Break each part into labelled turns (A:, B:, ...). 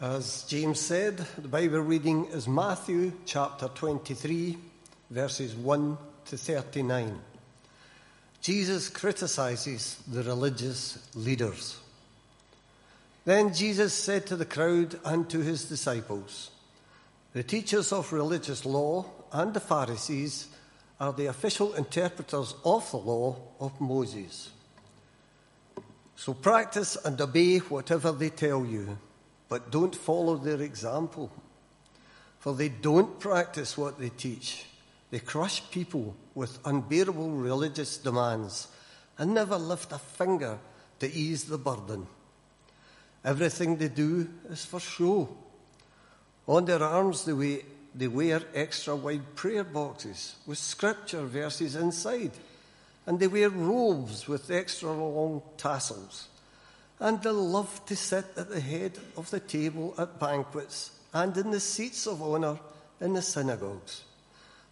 A: As James said, the Bible reading is Matthew chapter 23, verses 1 to 39. Jesus criticizes the religious leaders. Then Jesus said to the crowd and to his disciples, The teachers of religious law and the Pharisees are the official interpreters of the law of Moses. So practice and obey whatever they tell you but don't follow their example. For they don't practice what they teach. They crush people with unbearable religious demands and never lift a finger to ease the burden. Everything they do is for show. On their arms, they wear, they wear extra wide prayer boxes with scripture verses inside, and they wear robes with extra long tassels and they love to sit at the head of the table at banquets and in the seats of honour in the synagogues.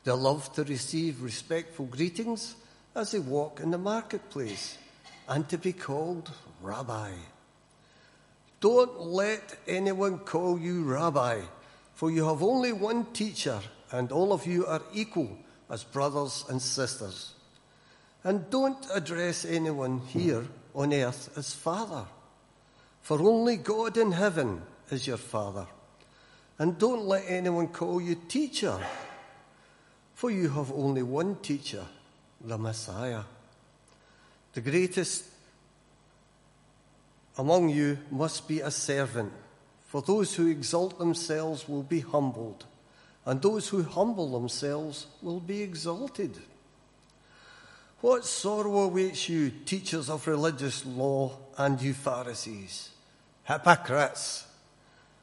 A: They love to receive respectful greetings as they walk in the marketplace and to be called Rabbi. Don't let anyone call you Rabbi, for you have only one teacher, and all of you are equal as brothers and sisters. And don't address anyone here on earth as Father, for only God in heaven is your Father. And don't let anyone call you teacher, for you have only one teacher, the Messiah. The greatest among you must be a servant, for those who exalt themselves will be humbled, and those who humble themselves will be exalted. What sorrow awaits you, teachers of religious law, and you Pharisees, hypocrites!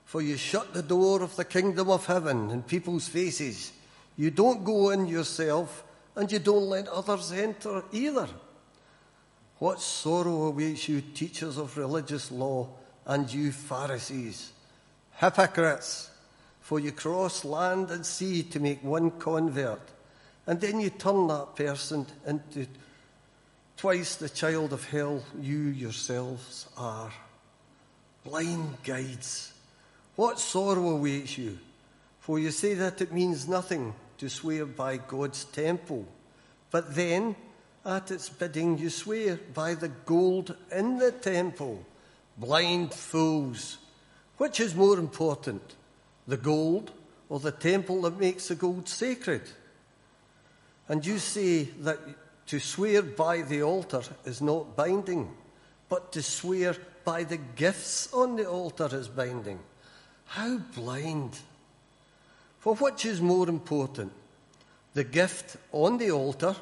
A: For you shut the door of the kingdom of heaven in people's faces. You don't go in yourself, and you don't let others enter either. What sorrow awaits you, teachers of religious law, and you Pharisees, hypocrites! For you cross land and sea to make one convert and then you turn that person into twice the child of hell you yourselves are. Blind guides, what sorrow awaits you? For you say that it means nothing to swear by God's temple, but then at its bidding you swear by the gold in the temple. Blind fools! Which is more important, the gold or the temple that makes the gold sacred? And you say that to swear by the altar is not binding, but to swear by the gifts on the altar is binding. How blind! For which is more important, the gift on the altar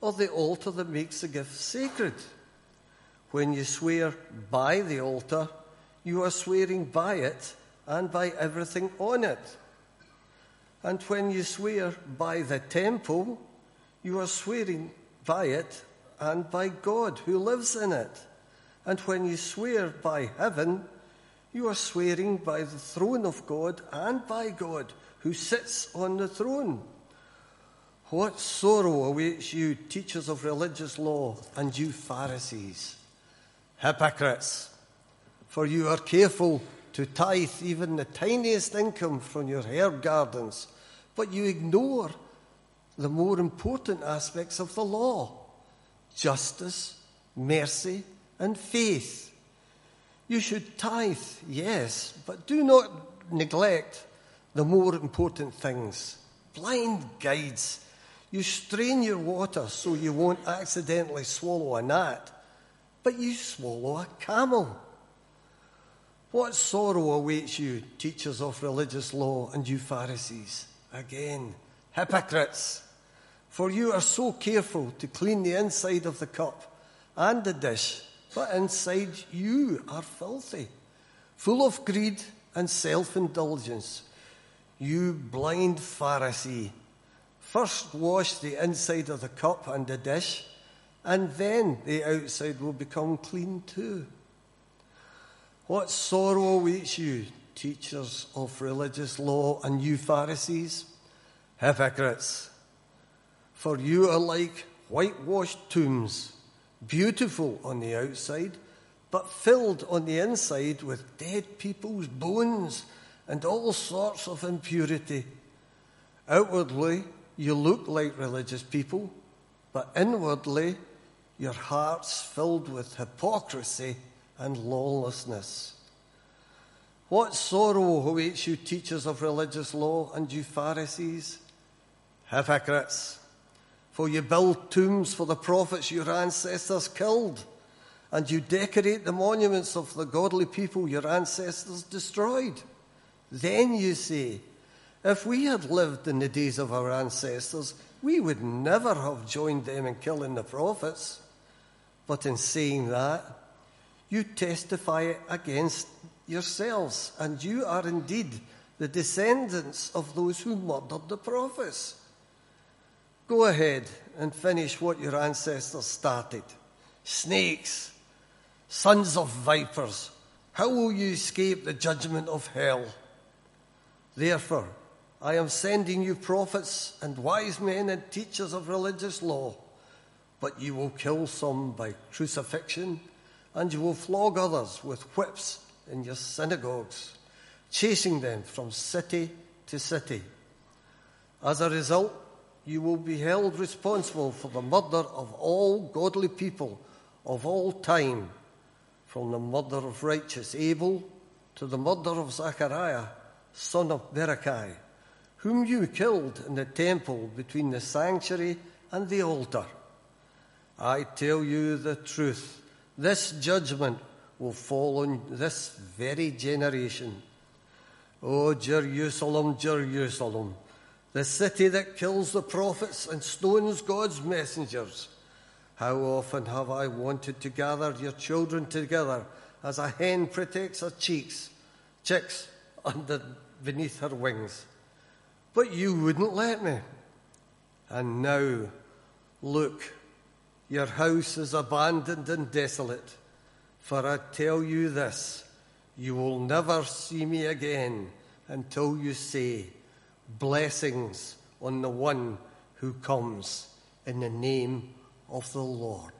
A: or the altar that makes the gift sacred? When you swear by the altar, you are swearing by it and by everything on it. And when you swear by the temple, you are swearing by it and by God who lives in it. And when you swear by heaven, you are swearing by the throne of God and by God who sits on the throne. What sorrow awaits you, teachers of religious law, and you Pharisees, hypocrites! For you are careful to tithe even the tiniest income from your herb gardens, but you ignore the more important aspects of the law justice, mercy, and faith. You should tithe, yes, but do not neglect the more important things. Blind guides. You strain your water so you won't accidentally swallow a gnat, but you swallow a camel. What sorrow awaits you, teachers of religious law, and you Pharisees? Again, hypocrites. For you are so careful to clean the inside of the cup and the dish, but inside you are filthy, full of greed and self indulgence. You blind Pharisee, first wash the inside of the cup and the dish, and then the outside will become clean too. What sorrow awaits you, teachers of religious law, and you Pharisees, hypocrites! For you are like whitewashed tombs, beautiful on the outside, but filled on the inside with dead people's bones and all sorts of impurity. Outwardly, you look like religious people, but inwardly, your hearts filled with hypocrisy and lawlessness. What sorrow awaits you, teachers of religious law, and you Pharisees? Hypocrites! For you build tombs for the prophets your ancestors killed, and you decorate the monuments of the godly people your ancestors destroyed. Then you say, If we had lived in the days of our ancestors, we would never have joined them in killing the prophets. But in saying that, you testify against yourselves, and you are indeed the descendants of those who murdered the prophets. Go ahead and finish what your ancestors started. Snakes, sons of vipers, how will you escape the judgment of hell? Therefore, I am sending you prophets and wise men and teachers of religious law, but you will kill some by crucifixion, and you will flog others with whips in your synagogues, chasing them from city to city. As a result, you will be held responsible for the murder of all godly people of all time, from the murder of righteous Abel to the murder of Zachariah, son of Berechiah, whom you killed in the temple between the sanctuary and the altar. I tell you the truth, this judgment will fall on this very generation. O Jerusalem, Jerusalem, the city that kills the prophets and stones God's messengers. How often have I wanted to gather your children together as a hen protects her cheeks, chicks under beneath her wings. But you wouldn't let me. And now, look, your house is abandoned and desolate. For I tell you this, you will never see me again until you say, Blessings on the one who comes in the name of the Lord.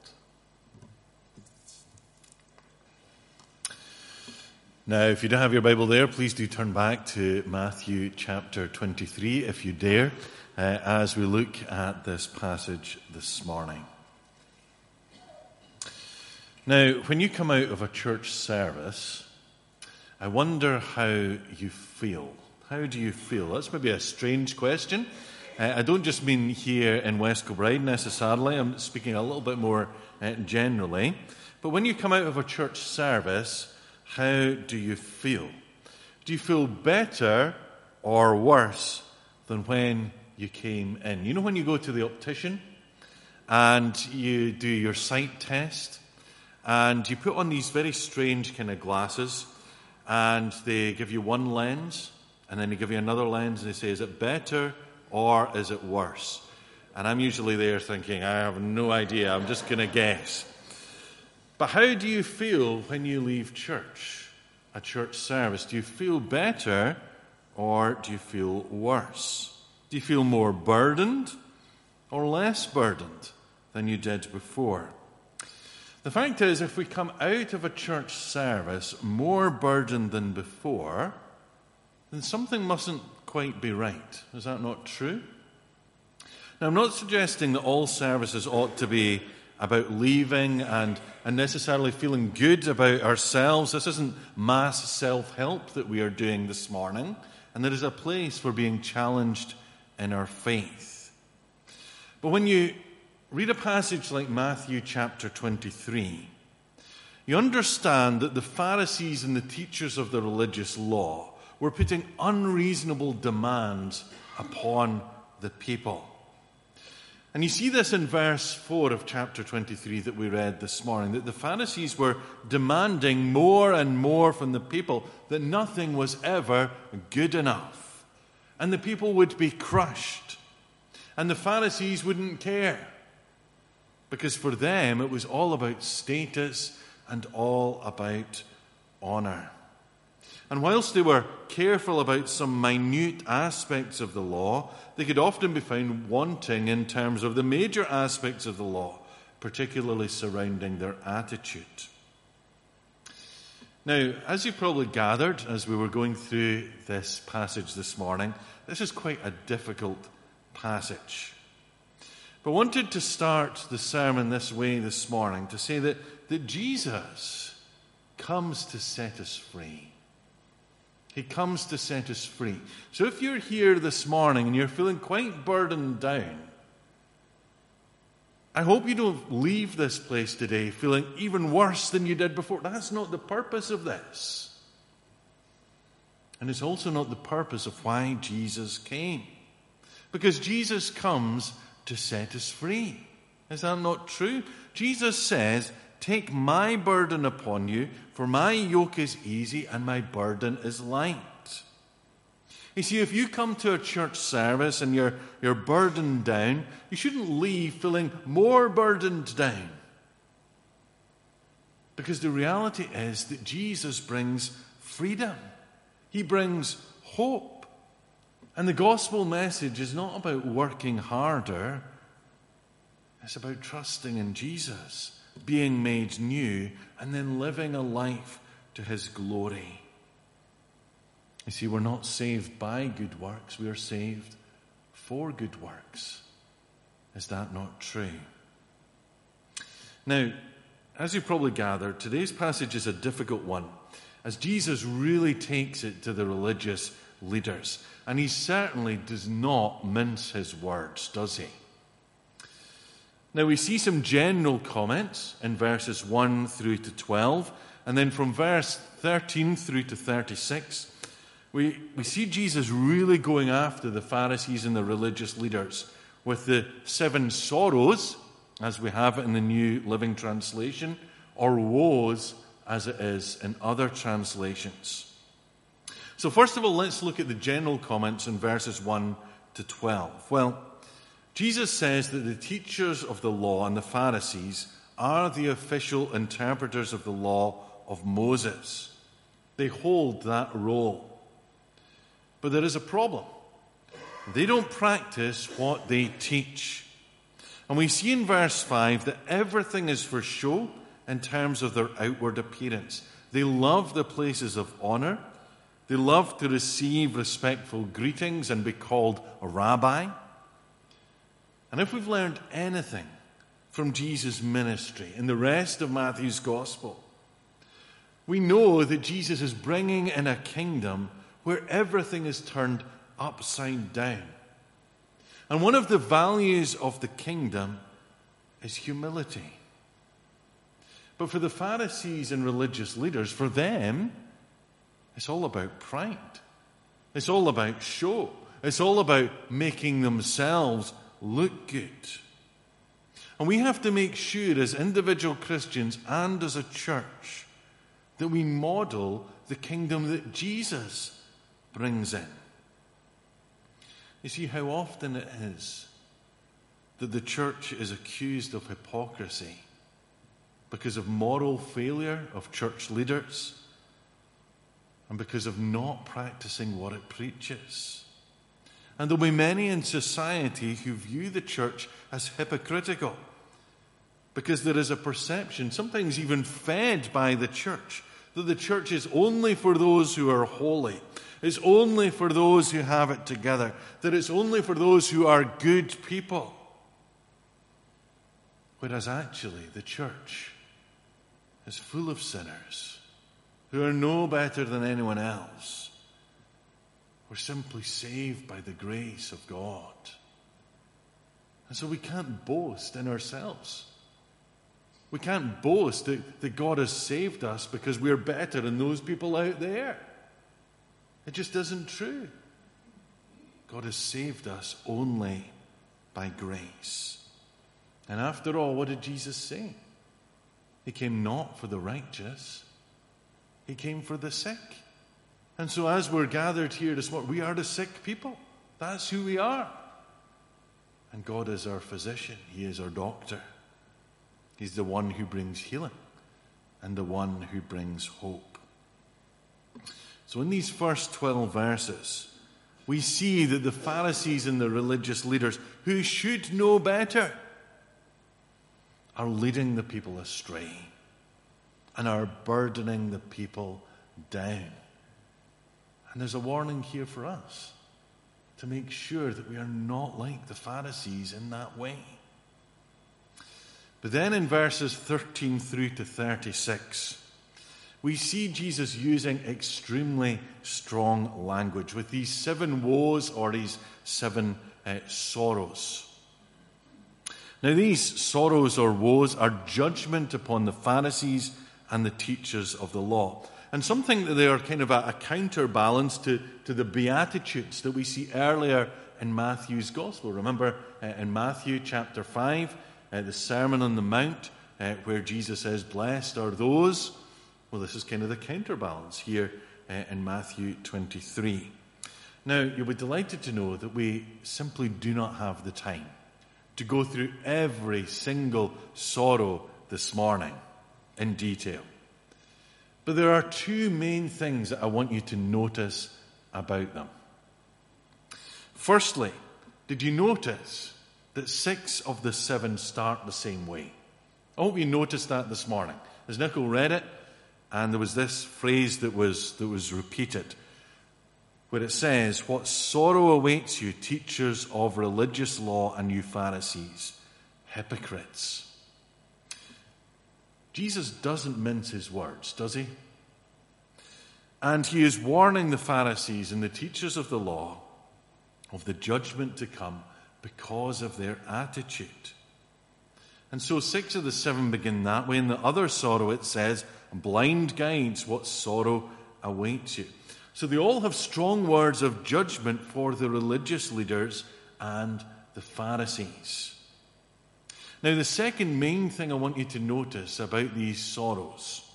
B: Now, if you don't have your Bible there, please do turn back to Matthew chapter 23, if you dare, uh, as we look at this passage this morning. Now, when you come out of a church service, I wonder how you feel. How do you feel? That's maybe a strange question. Uh, I don't just mean here in West Kilbride necessarily, I'm speaking a little bit more uh, generally. But when you come out of a church service, how do you feel? Do you feel better or worse than when you came in? You know, when you go to the optician and you do your sight test and you put on these very strange kind of glasses and they give you one lens and then they give you another lens and they say, is it better or is it worse? And I'm usually there thinking, I have no idea, I'm just going to guess. But how do you feel when you leave church, a church service? Do you feel better or do you feel worse? Do you feel more burdened or less burdened than you did before? The fact is, if we come out of a church service more burdened than before, then something mustn't quite be right. Is that not true? Now, I'm not suggesting that all services ought to be about leaving and, and necessarily feeling good about ourselves. This isn't mass self help that we are doing this morning, and there is a place for being challenged in our faith. But when you read a passage like Matthew chapter 23, you understand that the Pharisees and the teachers of the religious law were putting unreasonable demands upon the people. And you see this in verse 4 of chapter 23 that we read this morning that the Pharisees were demanding more and more from the people, that nothing was ever good enough. And the people would be crushed. And the Pharisees wouldn't care. Because for them, it was all about status and all about honor. And whilst they were careful about some minute aspects of the law, they could often be found wanting in terms of the major aspects of the law, particularly surrounding their attitude. Now, as you probably gathered as we were going through this passage this morning, this is quite a difficult passage. But I wanted to start the sermon this way this morning to say that, that Jesus comes to set us free. He comes to set us free. So if you're here this morning and you're feeling quite burdened down, I hope you don't leave this place today feeling even worse than you did before. That's not the purpose of this. And it's also not the purpose of why Jesus came. Because Jesus comes to set us free. Is that not true? Jesus says, Take my burden upon you, for my yoke is easy and my burden is light. You see, if you come to a church service and you're, you're burdened down, you shouldn't leave feeling more burdened down. Because the reality is that Jesus brings freedom, He brings hope. And the gospel message is not about working harder, it's about trusting in Jesus, being made new, and then living a life to his glory. You see, we're not saved by good works, we are saved for good works. Is that not true? Now, as you probably gathered, today's passage is a difficult one, as Jesus really takes it to the religious leaders. And he certainly does not mince his words, does he? Now, we see some general comments in verses 1 through to 12, and then from verse 13 through to 36, we, we see Jesus really going after the Pharisees and the religious leaders with the seven sorrows, as we have it in the New Living Translation, or woes, as it is in other translations. So, first of all, let's look at the general comments in verses 1 to 12. Well, Jesus says that the teachers of the law and the Pharisees are the official interpreters of the law of Moses. They hold that role. But there is a problem. They don't practice what they teach. And we see in verse 5 that everything is for show in terms of their outward appearance. They love the places of honor they love to receive respectful greetings and be called a rabbi. And if we've learned anything from Jesus' ministry in the rest of Matthew's gospel, we know that Jesus is bringing in a kingdom where everything is turned upside down. And one of the values of the kingdom is humility. But for the Pharisees and religious leaders, for them, it's all about pride. It's all about show. It's all about making themselves look good. And we have to make sure, as individual Christians and as a church, that we model the kingdom that Jesus brings in. You see how often it is that the church is accused of hypocrisy because of moral failure of church leaders and because of not practicing what it preaches. And there'll be many in society who view the church as hypocritical because there is a perception, sometimes even fed by the church, that the church is only for those who are holy. It's only for those who have it together. That it's only for those who are good people. Whereas actually, the church is full of sinners who are no better than anyone else. We're simply saved by the grace of God. And so we can't boast in ourselves. We can't boast that, that God has saved us because we're better than those people out there. It just isn't true. God has saved us only by grace. And after all, what did Jesus say? He came not for the righteous, he came for the sick. And so, as we're gathered here this morning, we are the sick people. That's who we are. And God is our physician, He is our doctor. He's the one who brings healing and the one who brings hope. So, in these first 12 verses, we see that the Pharisees and the religious leaders, who should know better, are leading the people astray. and are burdening the people down. And there's a warning here for us to make sure that we are not like the Pharisees in that way. But then in verses 13 through to 36, we see Jesus using extremely strong language with these seven woes or these seven uh, sorrows. Now, these sorrows or woes are judgment upon the Pharisees and the teachers of the law. And something that they are kind of a, a counterbalance to, to the Beatitudes that we see earlier in Matthew's Gospel. Remember uh, in Matthew chapter 5, uh, the Sermon on the Mount, uh, where Jesus says, Blessed are those. Well, this is kind of the counterbalance here uh, in Matthew 23. Now, you'll be delighted to know that we simply do not have the time to go through every single sorrow this morning in detail. But there are two main things that I want you to notice about them. Firstly, did you notice that six of the seven start the same way? I hope you noticed that this morning. As Nicole read it, and there was this phrase that was, that was repeated, where it says, What sorrow awaits you, teachers of religious law and you Pharisees, hypocrites. Jesus doesn't mince his words, does he? And he is warning the Pharisees and the teachers of the law of the judgment to come because of their attitude. And so six of the seven begin that way. and the other sorrow, it says, blind guides, what sorrow awaits you. So they all have strong words of judgment for the religious leaders and the Pharisees. Now, the second main thing I want you to notice about these sorrows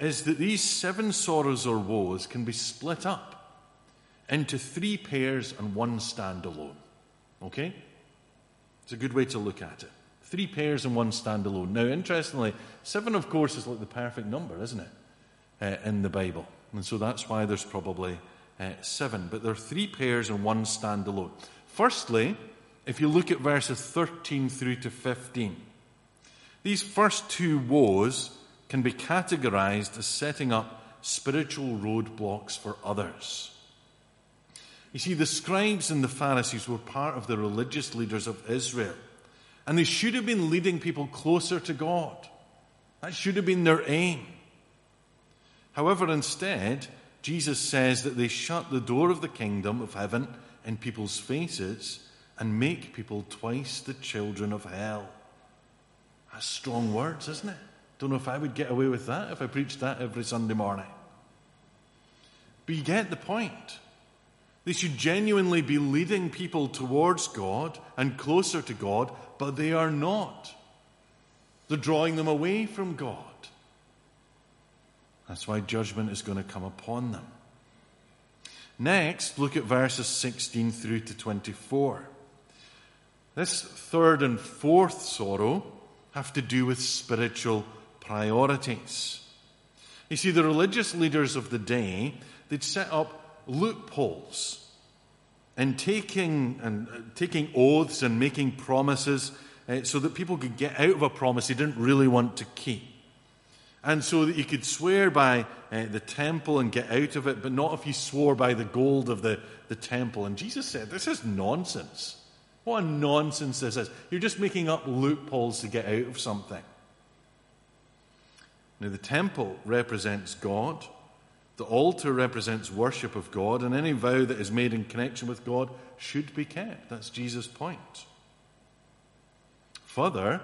B: is that these seven sorrows or woes can be split up into three pairs and one standalone. Okay? It's a good way to look at it. Three pairs and one standalone. Now, interestingly, seven, of course, is like the perfect number, isn't it? Uh, in the Bible. And so that's why there's probably uh, seven. But there are three pairs and one standalone. Firstly, if you look at verses 13 through to 15, these first two woes can be categorized as setting up spiritual roadblocks for others. You see, the scribes and the Pharisees were part of the religious leaders of Israel, and they should have been leading people closer to God. That should have been their aim. However, instead, Jesus says that they shut the door of the kingdom of heaven in people's faces and make people twice the children of hell. That's strong words, isn't it? Don't know if I would get away with that if I preached that every Sunday morning. But you get the point. They should genuinely be leading people towards God and closer to God, but they are not. They're drawing them away from God. That's why judgment is going to come upon them. Next, look at verses 16 through to 24. This third and fourth sorrow have to do with spiritual priorities. You see, the religious leaders of the day, they'd set up loopholes in taking, and, uh, taking oaths and making promises uh, so that people could get out of a promise they didn't really want to keep. And so that you could swear by uh, the temple and get out of it, but not if you swore by the gold of the, the temple. And Jesus said, This is nonsense. What a nonsense this is. You're just making up loopholes to get out of something. Now, the temple represents God, the altar represents worship of God, and any vow that is made in connection with God should be kept. That's Jesus' point. Further,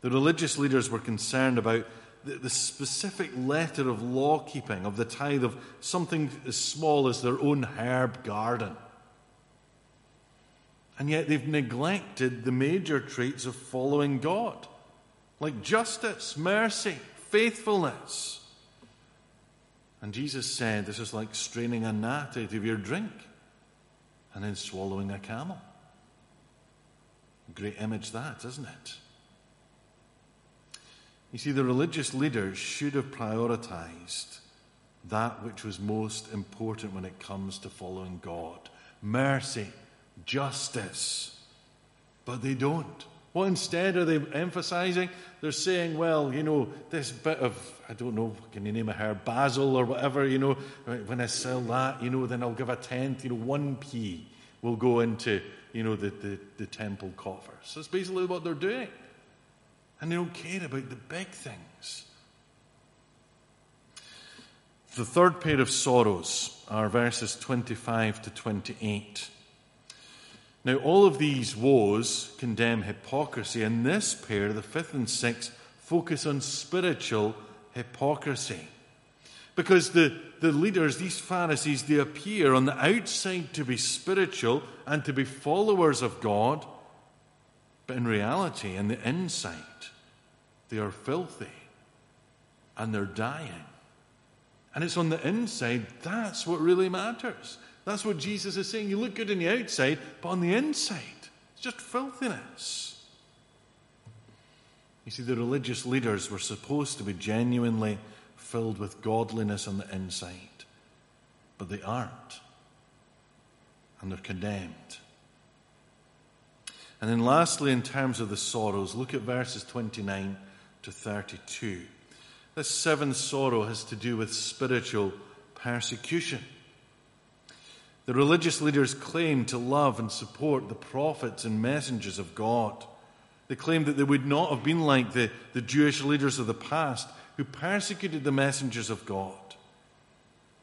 B: the religious leaders were concerned about the, the specific letter of law keeping of the tithe of something as small as their own herb garden. And yet they've neglected the major traits of following God, like justice, mercy, faithfulness. And Jesus said, This is like straining a gnat out of your drink and then swallowing a camel. Great image, that, isn't it? You see, the religious leaders should have prioritized that which was most important when it comes to following God mercy, justice. But they don't. What instead are they emphasizing? They're saying, well, you know, this bit of, I don't know, can you name a herb, basil or whatever, you know, when I sell that, you know, then I'll give a tenth, you know, one p will go into, you know, the, the, the temple coffers. That's basically what they're doing. And they don't care about the big things. The third pair of sorrows are verses 25 to 28. Now, all of these woes condemn hypocrisy, and this pair, the fifth and sixth, focus on spiritual hypocrisy. Because the, the leaders, these Pharisees, they appear on the outside to be spiritual and to be followers of God, but in reality, in the inside, they are filthy and they're dying. And it's on the inside, that's what really matters. That's what Jesus is saying. You look good on the outside, but on the inside, it's just filthiness. You see, the religious leaders were supposed to be genuinely filled with godliness on the inside, but they aren't. And they're condemned. And then, lastly, in terms of the sorrows, look at verses 29 to 32. This seventh sorrow has to do with spiritual persecution. The religious leaders claim to love and support the prophets and messengers of God. They claim that they would not have been like the, the Jewish leaders of the past who persecuted the messengers of God.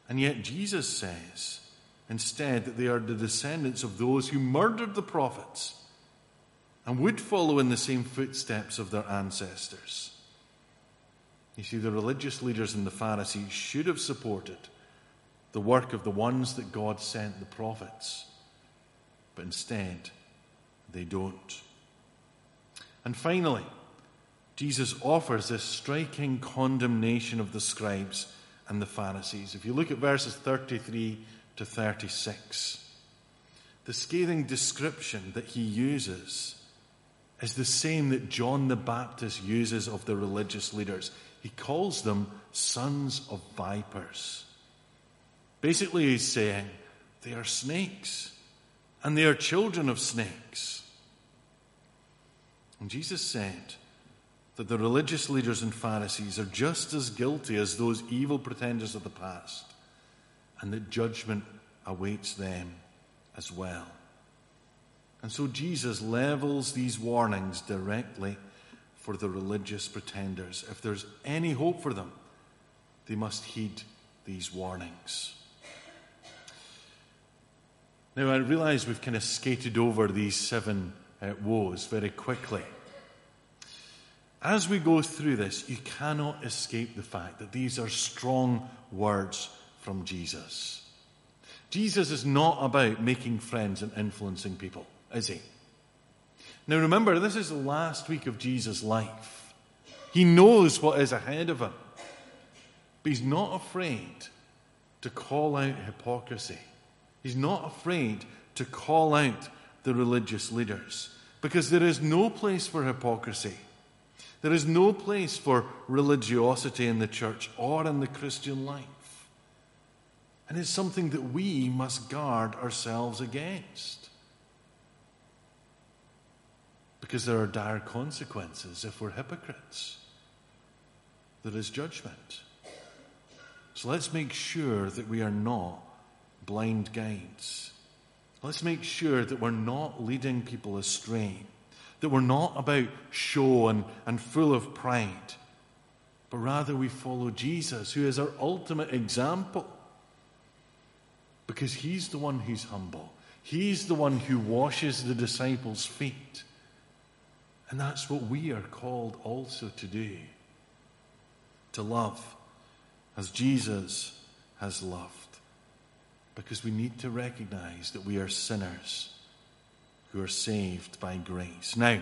B: And yet Jesus says instead that they are the descendants of those who murdered the prophets and would follow in the same footsteps of their ancestors. You see, the religious leaders and the Pharisees should have supported the work of the ones that God sent, the prophets, but instead they don't. And finally, Jesus offers this striking condemnation of the scribes and the Pharisees. If you look at verses 33 to 36, the scathing description that he uses is the same that John the Baptist uses of the religious leaders. He calls them sons of vipers. Basically, he's saying they are snakes and they are children of snakes. And Jesus said that the religious leaders and Pharisees are just as guilty as those evil pretenders of the past, and that judgment awaits them as well. And so Jesus levels these warnings directly for the religious pretenders. If there's any hope for them, they must heed these warnings. Now, I realize we've kind of skated over these seven uh, woes very quickly. As we go through this, you cannot escape the fact that these are strong words from Jesus. Jesus is not about making friends and influencing people, is he? Now remember, this is the last week of Jesus' life. He knows what is ahead of him. But he's not afraid to call out hypocrisy. He's not afraid to call out the religious leaders because there is no place for hypocrisy. There is no place for religiosity in the church or in the Christian life. And it's something that we must guard ourselves against because there are dire consequences if we're hypocrites. There is judgment. So let's make sure that we are not blind guides. Let's make sure that we're not leading people astray, that we're not about show and, and full of pride, but rather we follow Jesus, who is our ultimate example. Because he's the one who's humble, he's the one who washes the disciples' feet. And that's what we are called also to do to love as Jesus has loved. Because we need to recognize that we are sinners who are saved by grace. Now,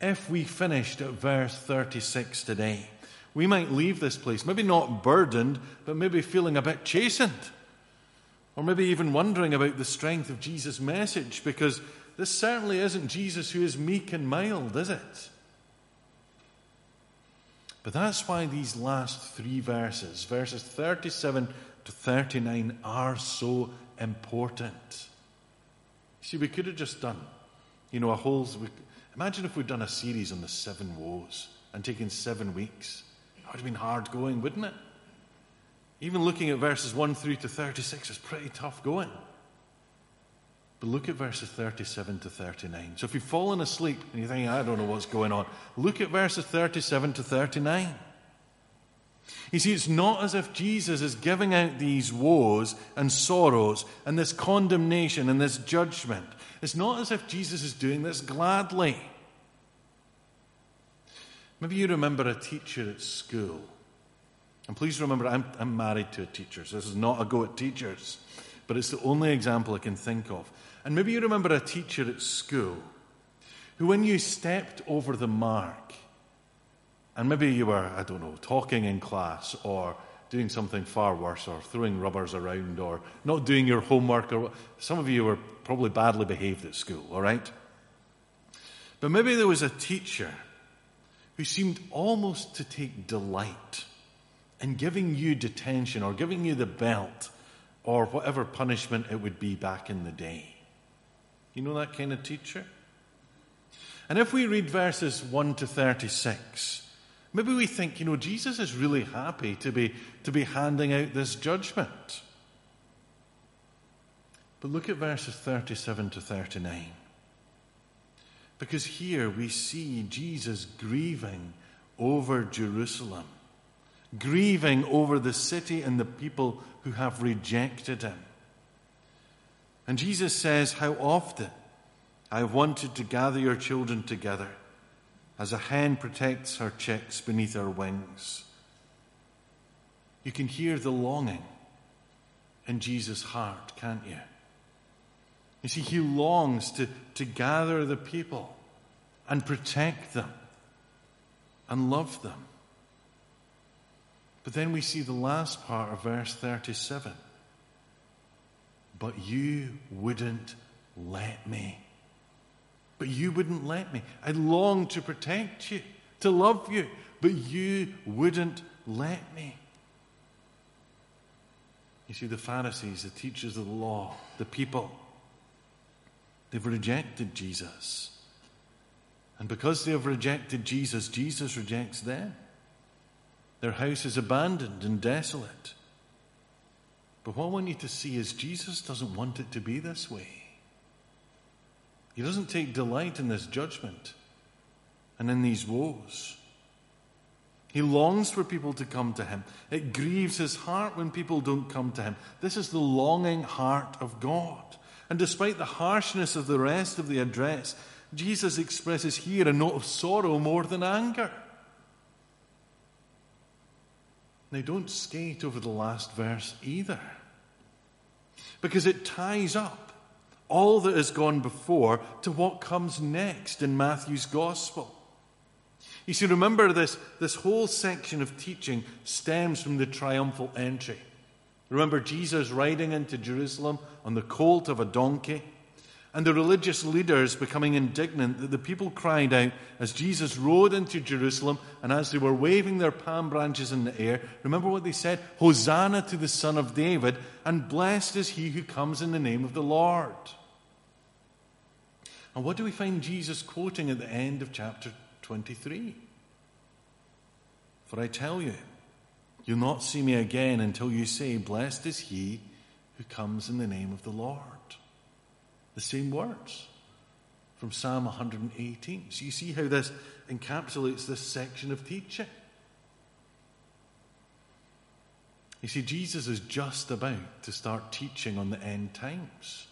B: if we finished at verse 36 today, we might leave this place, maybe not burdened, but maybe feeling a bit chastened. Or maybe even wondering about the strength of Jesus' message because this certainly isn't Jesus who is meek and mild, is it? But that's why these last three verses, verses 37 to 39, are so important. See, we could have just done, you know, a whole Imagine if we'd done a series on the seven woes and taken seven weeks. That would have been hard going, wouldn't it? Even looking at verses 1 through to 36 is pretty tough going. But look at verses 37 to 39. So if you've fallen asleep and you think, I don't know what's going on, look at verses 37 to 39. You see, it's not as if Jesus is giving out these woes and sorrows and this condemnation and this judgment. It's not as if Jesus is doing this gladly. Maybe you remember a teacher at school. And please remember, I'm, I'm married to a teacher, so this is not a go at teachers, but it's the only example I can think of. And maybe you remember a teacher at school who, when you stepped over the mark, and maybe you were, I don't know, talking in class or doing something far worse or throwing rubbers around or not doing your homework or some of you were probably badly behaved at school, all right? But maybe there was a teacher who seemed almost to take delight in giving you detention or giving you the belt or whatever punishment it would be back in the day. You know that kind of teacher? And if we read verses 1 to 36, Maybe we think, you know, Jesus is really happy to be, to be handing out this judgment. But look at verses 37 to 39. Because here we see Jesus grieving over Jerusalem, grieving over the city and the people who have rejected him. And Jesus says, How often I have wanted to gather your children together as a hen protects her chicks beneath her wings. You can hear the longing in Jesus' heart, can't you? You see, he longs to, to gather the people and protect them and love them. But then we see the last part of verse 37. But you wouldn't let me. But you wouldn't let me. I longed to protect you, to love you, but you wouldn't let me. You see, the Pharisees, the teachers of the law, the people, they've rejected Jesus. And because they have rejected Jesus, Jesus rejects them. Their house is abandoned and desolate. But what I want you to see is Jesus doesn't want it to be this way. He doesn't take delight in this judgment and in these woes. He longs for people to come to him. It grieves his heart when people don't come to him. This is the longing heart of God. And despite the harshness of the rest of the address, Jesus expresses here a note of sorrow more than anger. Now, don't skate over the last verse either, because it ties up all that has gone before to what comes next in Matthew's Gospel. You see, remember this, this whole section of teaching stems from the triumphal entry. Remember Jesus riding into Jerusalem on the colt of a donkey, and the religious leaders becoming indignant that the people cried out as Jesus rode into Jerusalem and as they were waving their palm branches in the air. Remember what they said? Hosanna to the Son of David, and blessed is he who comes in the name of the Lord. And what do we find Jesus quoting at the end of chapter 23? For I tell you, you'll not see me again until you say, Blessed is he who comes in the name of the Lord. The same words from Psalm 118. So you see how this encapsulates this section of teaching. You see, Jesus is just about to start teaching on the end times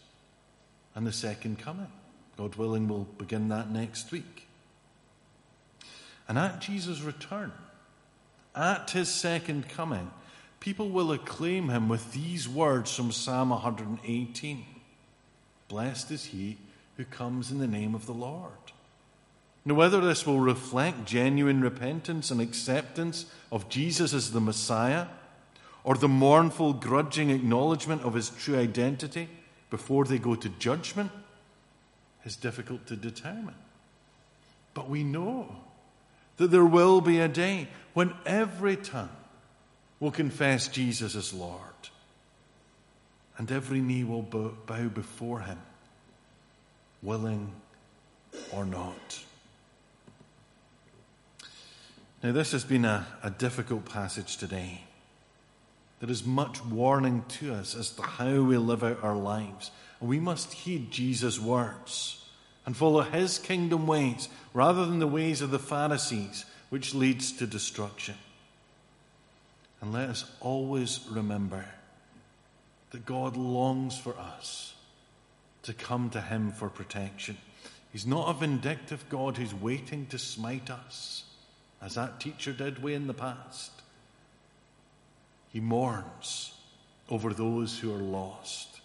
B: and the second coming. God willing, we'll begin that next week. And at Jesus' return, at his second coming, people will acclaim him with these words from Psalm 118 Blessed is he who comes in the name of the Lord. Now, whether this will reflect genuine repentance and acceptance of Jesus as the Messiah, or the mournful, grudging acknowledgement of his true identity before they go to judgment, is difficult to determine. But we know that there will be a day when every tongue will confess Jesus as Lord, and every knee will bow before him, willing or not. Now, this has been a, a difficult passage today. There is much warning to us as to how we live out our lives. And we must heed Jesus' words and follow his kingdom ways rather than the ways of the Pharisees, which leads to destruction. And let us always remember that God longs for us to come to him for protection. He's not a vindictive God who's waiting to smite us, as that teacher did way in the past. He mourns over those who are lost.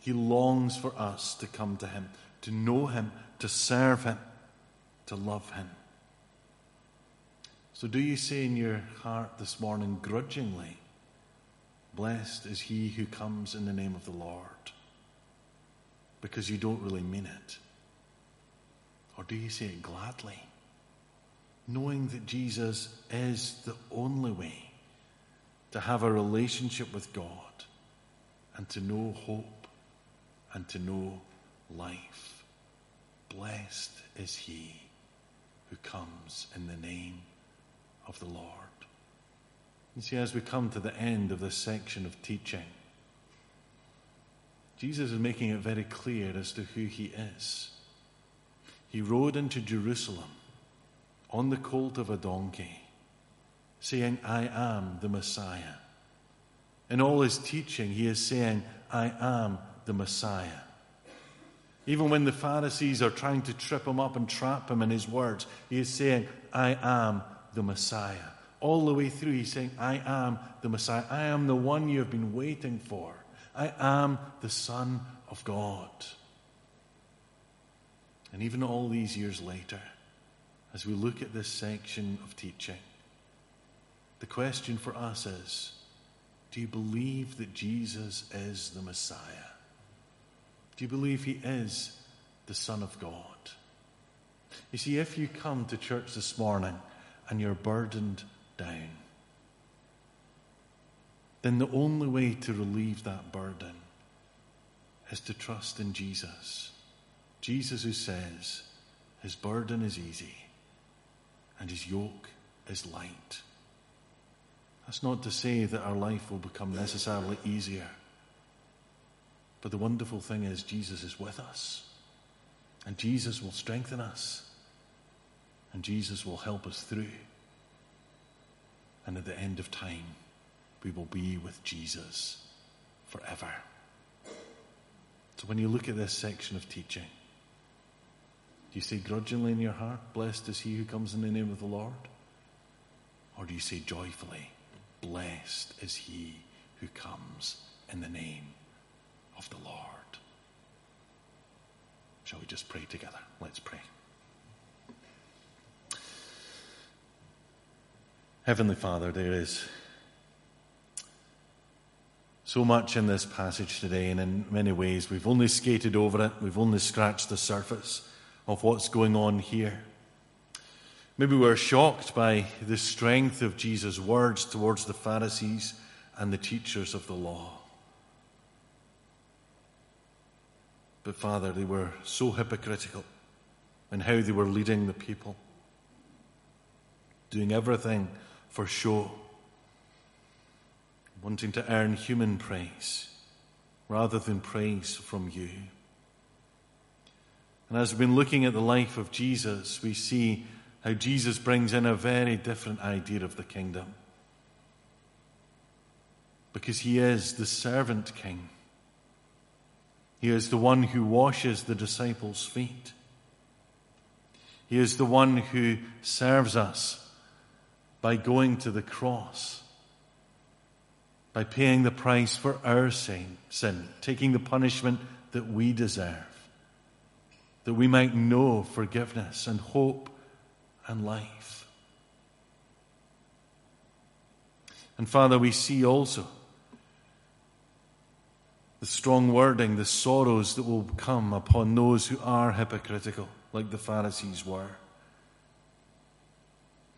B: He longs for us to come to him, to know him, to serve him, to love him. So, do you say in your heart this morning, grudgingly, Blessed is he who comes in the name of the Lord? Because you don't really mean it. Or do you say it gladly, knowing that Jesus is the only way to have a relationship with God and to know hope and to know life? Blessed is he who comes in the name of the Lord. You see, as we come to the end of this section of teaching, Jesus is making it very clear as to who he is. He rode into Jerusalem on the colt of a donkey, saying, I am the Messiah. In all his teaching, he is saying, I am the Messiah. Even when the Pharisees are trying to trip him up and trap him in his words, he is saying, I am the Messiah. All the way through, he's saying, I am the Messiah. I am the one you have been waiting for. I am the Son of God. And even all these years later, as we look at this section of teaching, the question for us is do you believe that Jesus is the Messiah? Do you believe he is the Son of God? You see, if you come to church this morning and you're burdened down, then the only way to relieve that burden is to trust in Jesus. Jesus, who says, His burden is easy and His yoke is light. That's not to say that our life will become necessarily easier. But the wonderful thing is, Jesus is with us. And Jesus will strengthen us. And Jesus will help us through. And at the end of time, we will be with Jesus forever. So when you look at this section of teaching, do you say grudgingly in your heart, Blessed is he who comes in the name of the Lord? Or do you say joyfully, Blessed is he who comes in the name of the Lord? Shall we just pray together? Let's pray. Heavenly Father, there is so much in this passage today, and in many ways we've only skated over it, we've only scratched the surface of what's going on here. Maybe we're shocked by the strength of Jesus' words towards the Pharisees and the teachers of the law. But, Father, they were so hypocritical in how they were leading the people, doing everything for show, wanting to earn human praise rather than praise from you. And as we've been looking at the life of Jesus, we see how Jesus brings in a very different idea of the kingdom. Because he is the servant king. He is the one who washes the disciples' feet. He is the one who serves us by going to the cross, by paying the price for our sin, sin, taking the punishment that we deserve, that we might know forgiveness and hope and life. And Father, we see also the strong wording, the sorrows that will come upon those who are hypocritical, like the Pharisees were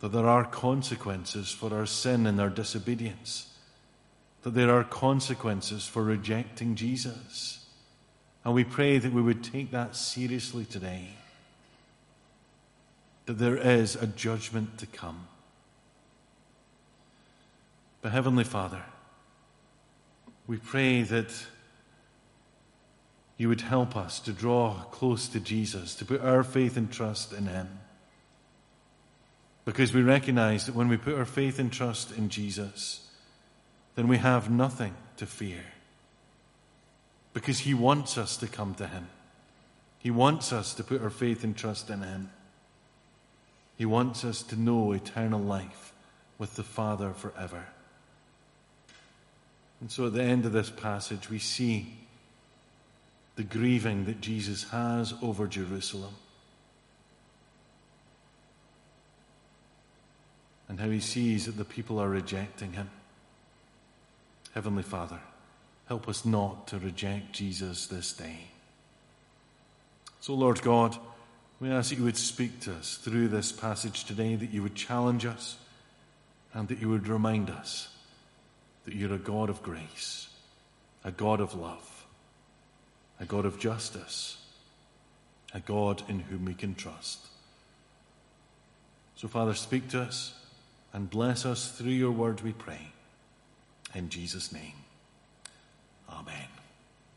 B: that there are consequences for our sin and our disobedience, that there are consequences for rejecting Jesus. And we pray that we would take that seriously today, that there is a judgment to come, But Heavenly Father, we pray that you would help us to draw close to Jesus, to put our faith and trust in Him. Because we recognize that when we put our faith and trust in Jesus, then we have nothing to fear. Because He wants us to come to Him. He wants us to put our faith and trust in Him. He wants us to know eternal life with the Father forever. And so at the end of this passage, we see the grieving that Jesus has over Jerusalem and how he sees that the people are rejecting him. Heavenly Father, help us not to reject Jesus this day. So, Lord God, we ask that you would speak to us through this passage today, that you would challenge us, and that you would remind us that you're a God of grace, a God of love, a God of justice, a God in whom we can trust. So, Father, speak to us and bless us through your word, we pray. In Jesus' name, Amen.